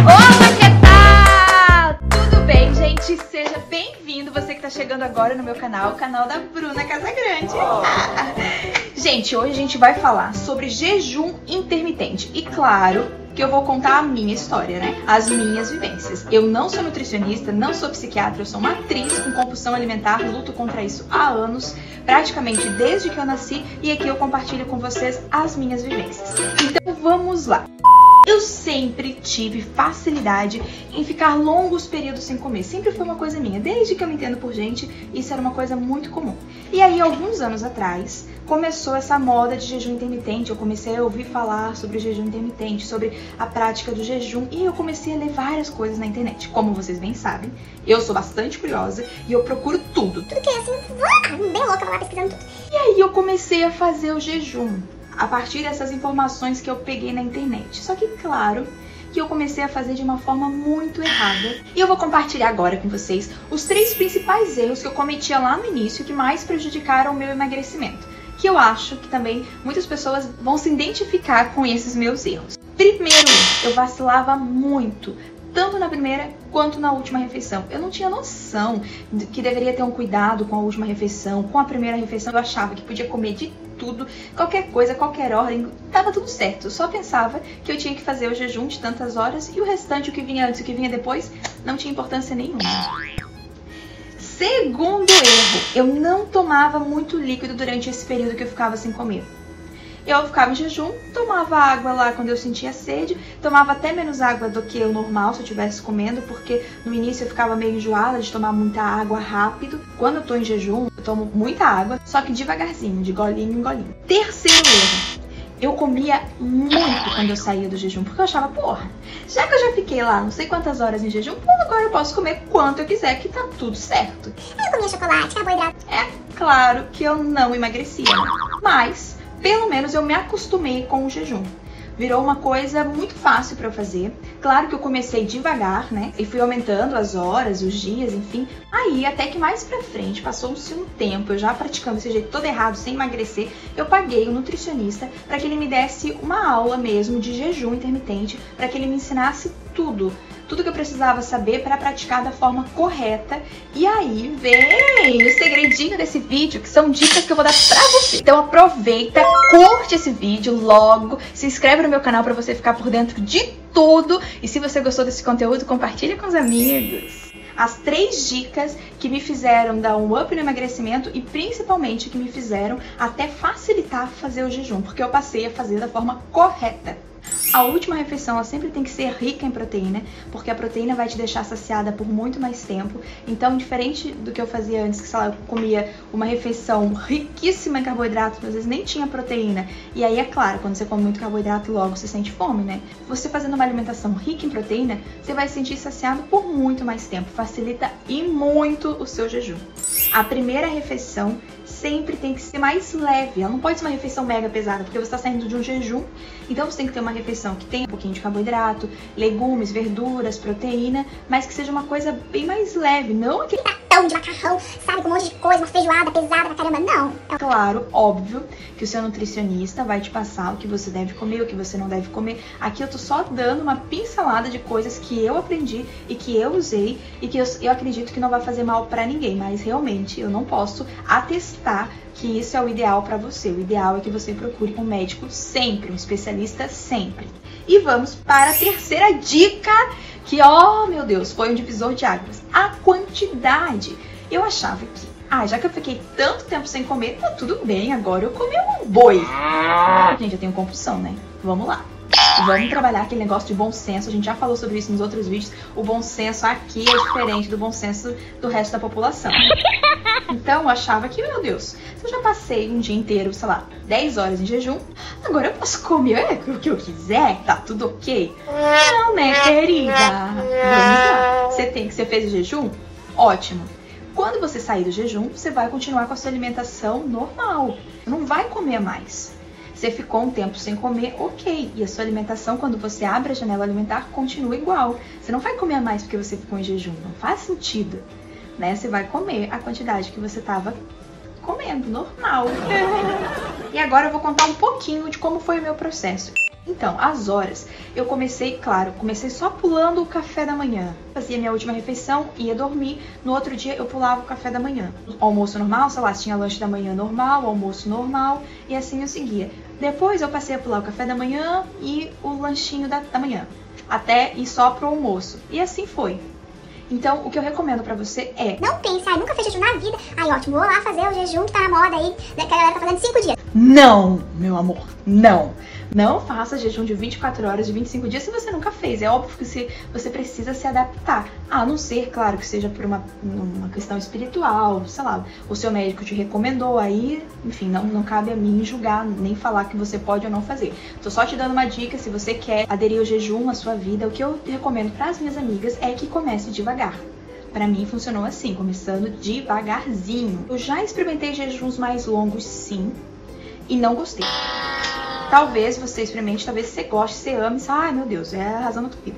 Olá, que tal? Tudo bem, gente? Seja bem-vindo, você que tá chegando agora no meu canal, o canal da Bruna Casagrande. gente, hoje a gente vai falar sobre jejum intermitente. E claro, que eu vou contar a minha história, né? As minhas vivências. Eu não sou nutricionista, não sou psiquiatra, eu sou uma atriz com compulsão alimentar, luto contra isso há anos, praticamente desde que eu nasci, e aqui eu compartilho com vocês as minhas vivências. Então vamos lá. Eu sempre tive facilidade em ficar longos períodos sem comer. Sempre foi uma coisa minha. Desde que eu me entendo por gente, isso era uma coisa muito comum. E aí, alguns anos atrás, começou essa moda de jejum intermitente. Eu comecei a ouvir falar sobre o jejum intermitente, sobre a prática do jejum, e eu comecei a ler várias coisas na internet. Como vocês bem sabem, eu sou bastante curiosa e eu procuro tudo. Tudo que é assim, bem louca, lá pesquisando tudo. E aí eu comecei a fazer o jejum a partir dessas informações que eu peguei na internet. Só que, claro, que eu comecei a fazer de uma forma muito errada. E eu vou compartilhar agora com vocês os três principais erros que eu cometia lá no início que mais prejudicaram o meu emagrecimento. Que eu acho que também muitas pessoas vão se identificar com esses meus erros. Primeiro, eu vacilava muito, tanto na primeira quanto na última refeição. Eu não tinha noção que deveria ter um cuidado com a última refeição, com a primeira refeição. Eu achava que podia comer de tudo, qualquer coisa, qualquer ordem, tava tudo certo. Só pensava que eu tinha que fazer o jejum de tantas horas e o restante, o que vinha antes e o que vinha depois, não tinha importância nenhuma. Segundo erro, eu não tomava muito líquido durante esse período que eu ficava sem comer. Eu ficava em jejum, tomava água lá quando eu sentia sede, tomava até menos água do que o normal se eu estivesse comendo, porque no início eu ficava meio enjoada de tomar muita água rápido. Quando eu tô em jejum, eu tomo muita água, só que devagarzinho, de golinho em golinho. Terceiro erro. Eu comia muito quando eu saía do jejum, porque eu achava, porra, já que eu já fiquei lá não sei quantas horas em jejum, pô, agora eu posso comer quanto eu quiser, que tá tudo certo. Eu comia chocolate, carboidrato. É claro que eu não emagrecia, mas pelo menos eu me acostumei com o jejum. Virou uma coisa muito fácil para eu fazer. Claro que eu comecei devagar, né? E fui aumentando as horas, os dias, enfim. Aí, até que mais pra frente, passou-se um tempo, eu já praticando esse jeito todo errado, sem emagrecer, eu paguei um nutricionista para que ele me desse uma aula mesmo de jejum intermitente, para que ele me ensinasse tudo tudo que eu precisava saber para praticar da forma correta. E aí vem o segredinho desse vídeo, que são dicas que eu vou dar pra você. Então aproveita, curte esse vídeo logo, se inscreve no meu canal para você ficar por dentro de tudo. E se você gostou desse conteúdo, compartilha com os amigos as três dicas que me fizeram dar um up no emagrecimento e principalmente que me fizeram até facilitar fazer o jejum, porque eu passei a fazer da forma correta. A última refeição sempre tem que ser rica em proteína, porque a proteína vai te deixar saciada por muito mais tempo. Então, diferente do que eu fazia antes, que sei lá, eu comia uma refeição riquíssima em carboidratos, mas às vezes nem tinha proteína. E aí, é claro, quando você come muito carboidrato, logo você sente fome, né? Você fazendo uma alimentação rica em proteína, você vai se sentir saciado por muito mais tempo. Facilita e muito o seu jejum. A primeira refeição sempre tem que ser mais leve. Ela não pode ser uma refeição mega pesada, porque você está saindo de um jejum. Então você tem que ter uma refeição que tenha um pouquinho de carboidrato, legumes, verduras, proteína, mas que seja uma coisa bem mais leve, não aquele pratão de macarrão, sabe, com um monte de coisa, uma feijoada pesada pra caramba. Não. É claro, óbvio, que o seu nutricionista vai te passar o que você deve comer, o que você não deve comer. Aqui eu tô só dando uma pincelada de coisas que eu aprendi e que eu usei e que eu, eu acredito que não vai fazer mal para ninguém, mas realmente eu não posso atestar que isso é o ideal para você. O ideal é que você procure um médico sempre, um especialista sempre. E vamos para a terceira dica, que, oh meu Deus, foi um divisor de águas. A quantidade. Eu achava que, ah, já que eu fiquei tanto tempo sem comer, tá tudo bem, agora eu comi um boi. Gente, eu tenho compulsão, né? Vamos lá. Vamos trabalhar aquele negócio de bom senso. A gente já falou sobre isso nos outros vídeos. O bom senso aqui é diferente do bom senso do resto da população. Então eu achava que, meu Deus, se eu já passei um dia inteiro, sei lá, 10 horas em jejum, agora eu posso comer o que eu quiser, tá tudo ok. Não, né, querida? Vamos lá. Você tem que você fez o jejum? Ótimo. Quando você sair do jejum, você vai continuar com a sua alimentação normal. Não vai comer mais. Você ficou um tempo sem comer, ok. E a sua alimentação, quando você abre a janela alimentar, continua igual. Você não vai comer mais porque você ficou em jejum. Não faz sentido né? Você vai comer a quantidade que você estava comendo, normal. e agora eu vou contar um pouquinho de como foi o meu processo. Então, as horas, eu comecei, claro, comecei só pulando o café da manhã. Fazia minha última refeição, ia dormir. No outro dia eu pulava o café da manhã. Almoço normal, sei lá, tinha lanche da manhã normal, almoço normal, e assim eu seguia. Depois eu passei a pular o café da manhã e o lanchinho da, da manhã. Até ir só pro almoço. E assim foi. Então, o que eu recomendo pra você é. Não pense, ai, nunca fez jejum na vida. Ai, ótimo, vou lá fazer o jejum que tá na moda aí, né, que a galera tá fazendo 5 dias. Não, meu amor, não. Não faça jejum de 24 horas, de 25 dias, se você nunca fez. É óbvio que você precisa se adaptar. A não ser, claro, que seja por uma, uma questão espiritual, sei lá, o seu médico te recomendou, aí, enfim, não, não cabe a mim julgar, nem falar que você pode ou não fazer. Tô só te dando uma dica, se você quer aderir ao jejum à sua vida, o que eu recomendo para as minhas amigas é que comece devagar. Para mim funcionou assim, começando devagarzinho. Eu já experimentei jejuns mais longos, sim, e não gostei. Talvez você experimente, talvez você goste, você ame, você, ai meu Deus, é a razão da tua vida.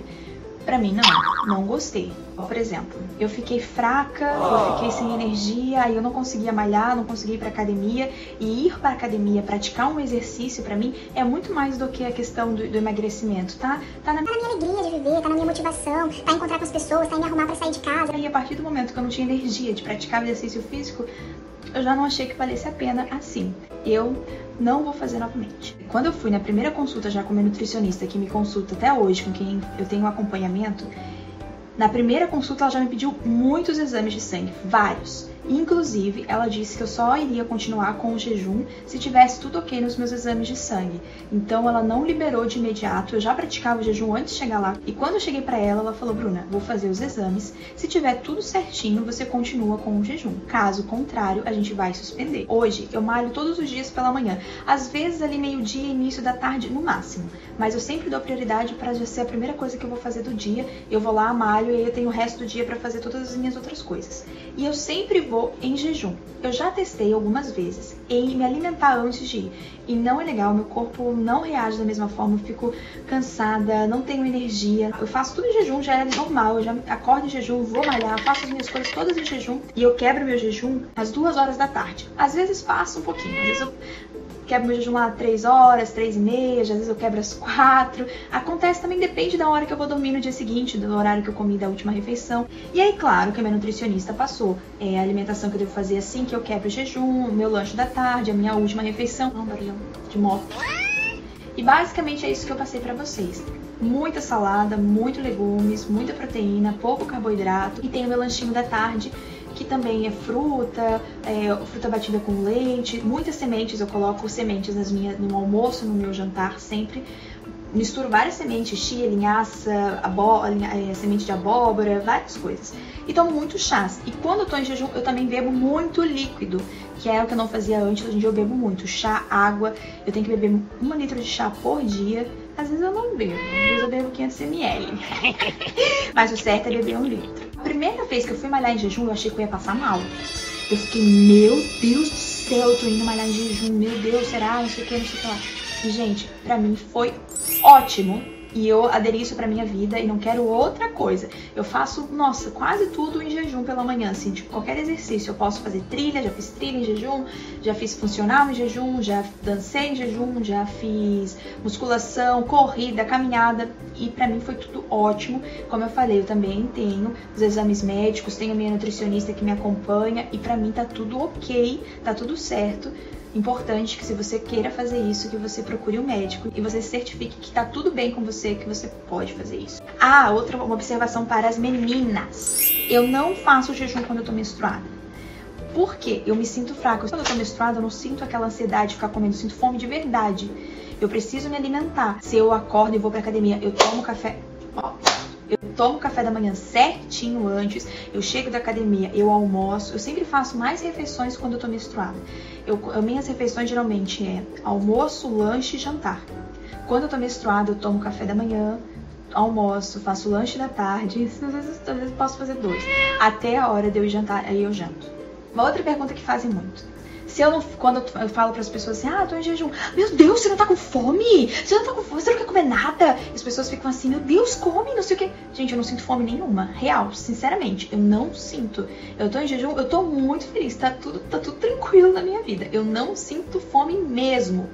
Pra mim, não, não gostei. Por exemplo, eu fiquei fraca, eu fiquei sem energia, aí eu não conseguia malhar, não conseguia ir pra academia. E ir pra academia, praticar um exercício, pra mim, é muito mais do que a questão do, do emagrecimento, tá? Tá na... tá na minha alegria de viver, tá na minha motivação, tá em encontrar com as pessoas, tá em me arrumar pra sair de casa. E a partir do momento que eu não tinha energia de praticar exercício físico, eu já não achei que valesse a pena assim. Eu não vou fazer novamente. Quando eu fui na primeira consulta já com a nutricionista que me consulta até hoje, com quem eu tenho acompanhamento, na primeira consulta ela já me pediu muitos exames de sangue, vários. Inclusive, ela disse que eu só iria continuar com o jejum se tivesse tudo ok nos meus exames de sangue. Então, ela não liberou de imediato. Eu já praticava o jejum antes de chegar lá. E quando eu cheguei para ela, ela falou: Bruna, vou fazer os exames. Se tiver tudo certinho, você continua com o jejum. Caso contrário, a gente vai suspender. Hoje, eu malho todos os dias pela manhã. Às vezes, ali meio-dia, início da tarde, no máximo. Mas eu sempre dou prioridade para ser a primeira coisa que eu vou fazer do dia. Eu vou lá, malho e aí eu tenho o resto do dia para fazer todas as minhas outras coisas. E eu sempre vou vou em jejum. Eu já testei algumas vezes em me alimentar antes de ir e não é legal, meu corpo não reage da mesma forma, eu fico cansada, não tenho energia. Eu faço tudo em jejum, já é normal, eu já acordo em jejum, vou malhar, faço as minhas coisas todas em jejum e eu quebro meu jejum às duas horas da tarde. Às vezes faço um pouquinho, às vezes eu quebro meu jejum lá 3 horas, 3 e meia, às vezes eu quebro às 4. Acontece também, depende da hora que eu vou dormir no dia seguinte, do horário que eu comi da última refeição. E aí, claro, que a minha nutricionista passou é a alimentação que eu devo fazer assim que eu quebro o jejum, meu lanche da tarde, a minha última refeição. Não, barulhão de moto. E basicamente é isso que eu passei para vocês. Muita salada, muito legumes, muita proteína, pouco carboidrato e tem o meu lanchinho da tarde que também é fruta, é, fruta batida com leite, muitas sementes, eu coloco sementes nas minhas, no almoço, no meu jantar sempre. Misturo várias sementes, chia, linhaça, abó, é, semente de abóbora, várias coisas. E tomo muito chás. E quando eu tô em jejum, eu também bebo muito líquido, que é o que eu não fazia antes. Hoje em dia eu bebo muito chá, água. Eu tenho que beber um litro de chá por dia. Às vezes eu não bebo, às vezes eu bebo 500 ml. Mas o certo é beber um litro primeira vez que eu fui malhar em jejum, eu achei que eu ia passar mal. Eu fiquei, meu Deus do céu, eu tô indo malhar em jejum, meu Deus, será? Não sei o que, não sei o que lá. E, gente, pra mim foi ótimo e eu aderi isso pra minha vida e não quero outra coisa. Eu faço, nossa, quase tudo em jejum pela manhã, assim, tipo, qualquer exercício. Eu posso fazer trilha, já fiz trilha em jejum, já fiz funcional em jejum, já dancei em jejum, já fiz musculação, corrida, caminhada e para mim foi tudo ótimo. Como eu falei, eu também tenho os exames médicos, tenho minha nutricionista que me acompanha e para mim tá tudo ok, tá tudo certo importante que se você queira fazer isso, que você procure um médico e você certifique que tá tudo bem com você, que você pode fazer isso. Ah, outra uma observação para as meninas. Eu não faço jejum quando eu tô menstruada. Por quê? Eu me sinto fraca. Quando eu tô menstruada, eu não sinto aquela ansiedade de ficar comendo, eu sinto fome de verdade. Eu preciso me alimentar. Se eu acordo e vou pra academia, eu tomo café. Ó, eu tomo café da manhã certinho antes, eu chego da academia, eu almoço. Eu sempre faço mais refeições quando eu tô menstruada. Eu, minhas refeições geralmente é almoço, lanche e jantar. Quando eu tô menstruada, eu tomo café da manhã, almoço, faço lanche da tarde, às vezes, às vezes posso fazer dois. Até a hora de eu jantar, aí eu janto. Uma outra pergunta que fazem muito. Se eu não. Quando eu falo para as pessoas assim, ah, tô em jejum. Meu Deus, você não tá com fome? Você não tá com fome? Você não quer comer nada? As pessoas ficam assim, meu Deus, come, não sei o quê. Gente, eu não sinto fome nenhuma. Real, sinceramente, eu não sinto. Eu tô em jejum, eu tô muito feliz. Tá tudo, tá tudo tranquilo na minha vida. Eu não sinto fome mesmo.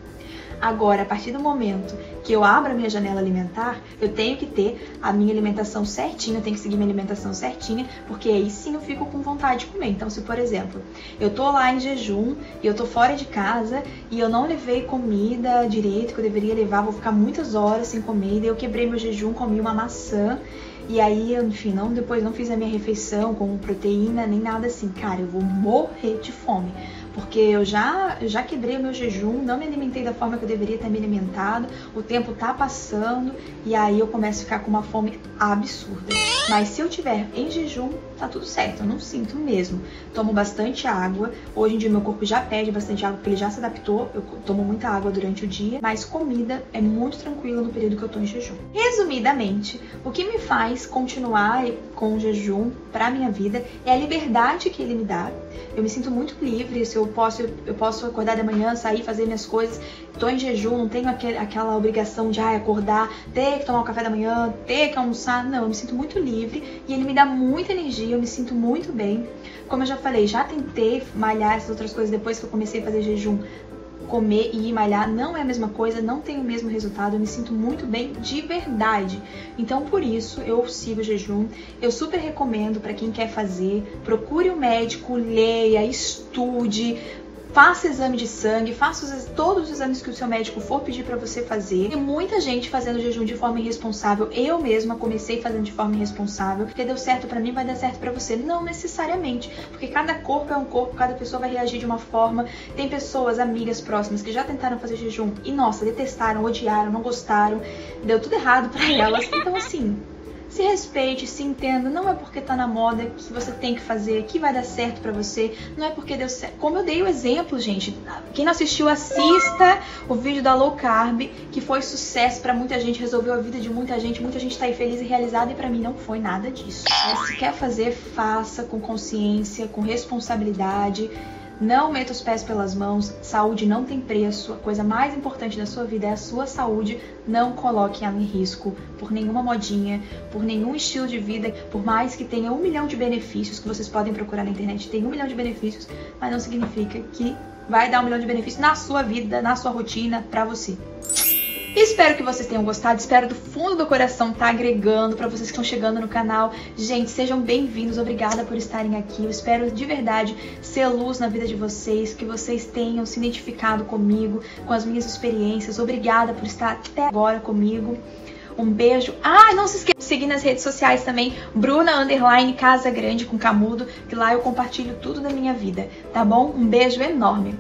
Agora, a partir do momento que eu abro a minha janela alimentar, eu tenho que ter a minha alimentação certinha, eu tenho que seguir minha alimentação certinha, porque aí sim eu fico com vontade de comer. Então, se por exemplo, eu tô lá em jejum e eu tô fora de casa e eu não levei comida direito que eu deveria levar, vou ficar muitas horas sem comer, daí eu quebrei meu jejum, comi uma maçã e aí, enfim, não, depois não fiz a minha refeição com proteína nem nada assim. Cara, eu vou morrer de fome porque eu já, já quebrei meu jejum, não me alimentei da forma que eu deveria ter me alimentado, o tempo tá passando e aí eu começo a ficar com uma fome absurda. Mas se eu tiver em jejum, tá tudo certo, eu não sinto mesmo. Tomo bastante água, hoje em dia meu corpo já pede bastante água porque ele já se adaptou, eu tomo muita água durante o dia, mas comida é muito tranquila no período que eu tô em jejum. Resumidamente, o que me faz continuar com o jejum pra minha vida é a liberdade que ele me dá. Eu me sinto muito livre, se eu posso, eu posso acordar de manhã, sair, fazer minhas coisas. Tô em jejum, não tenho aquele, aquela obrigação de ah, acordar, ter que tomar o café da manhã, ter que almoçar. Não, eu me sinto muito livre e ele me dá muita energia, eu me sinto muito bem. Como eu já falei, já tentei malhar essas outras coisas depois que eu comecei a fazer jejum comer e ir malhar não é a mesma coisa, não tem o mesmo resultado, eu me sinto muito bem de verdade. Então por isso eu sigo o jejum. Eu super recomendo para quem quer fazer, procure o um médico, leia, estude, faça exame de sangue, faça os, todos os exames que o seu médico for pedir para você fazer. Tem muita gente fazendo jejum de forma irresponsável. Eu mesma comecei fazendo de forma irresponsável, porque deu certo para mim, vai dar certo para você. Não necessariamente, porque cada corpo é um corpo, cada pessoa vai reagir de uma forma. Tem pessoas, amigas próximas que já tentaram fazer jejum e nossa, detestaram, odiaram, não gostaram, deu tudo errado para elas. Então assim, se respeite, se entenda. Não é porque tá na moda que você tem que fazer, que vai dar certo para você. Não é porque deu certo. Como eu dei o exemplo, gente. Quem não assistiu, assista o vídeo da low carb, que foi sucesso para muita gente, resolveu a vida de muita gente. Muita gente tá aí feliz e realizada e para mim não foi nada disso. Mas se quer fazer, faça com consciência, com responsabilidade. Não meta os pés pelas mãos, saúde não tem preço. A coisa mais importante da sua vida é a sua saúde. Não coloque ela em risco por nenhuma modinha, por nenhum estilo de vida, por mais que tenha um milhão de benefícios que vocês podem procurar na internet. Tem um milhão de benefícios, mas não significa que vai dar um milhão de benefícios na sua vida, na sua rotina, para você. Espero que vocês tenham gostado, espero do fundo do coração estar tá agregando para vocês que estão chegando no canal. Gente, sejam bem-vindos, obrigada por estarem aqui. Eu espero de verdade ser luz na vida de vocês, que vocês tenham se identificado comigo, com as minhas experiências. Obrigada por estar até agora comigo. Um beijo. Ah, não se esqueça de seguir nas redes sociais também, Bruna Underline Casa Grande com Camudo, que lá eu compartilho tudo da minha vida, tá bom? Um beijo enorme.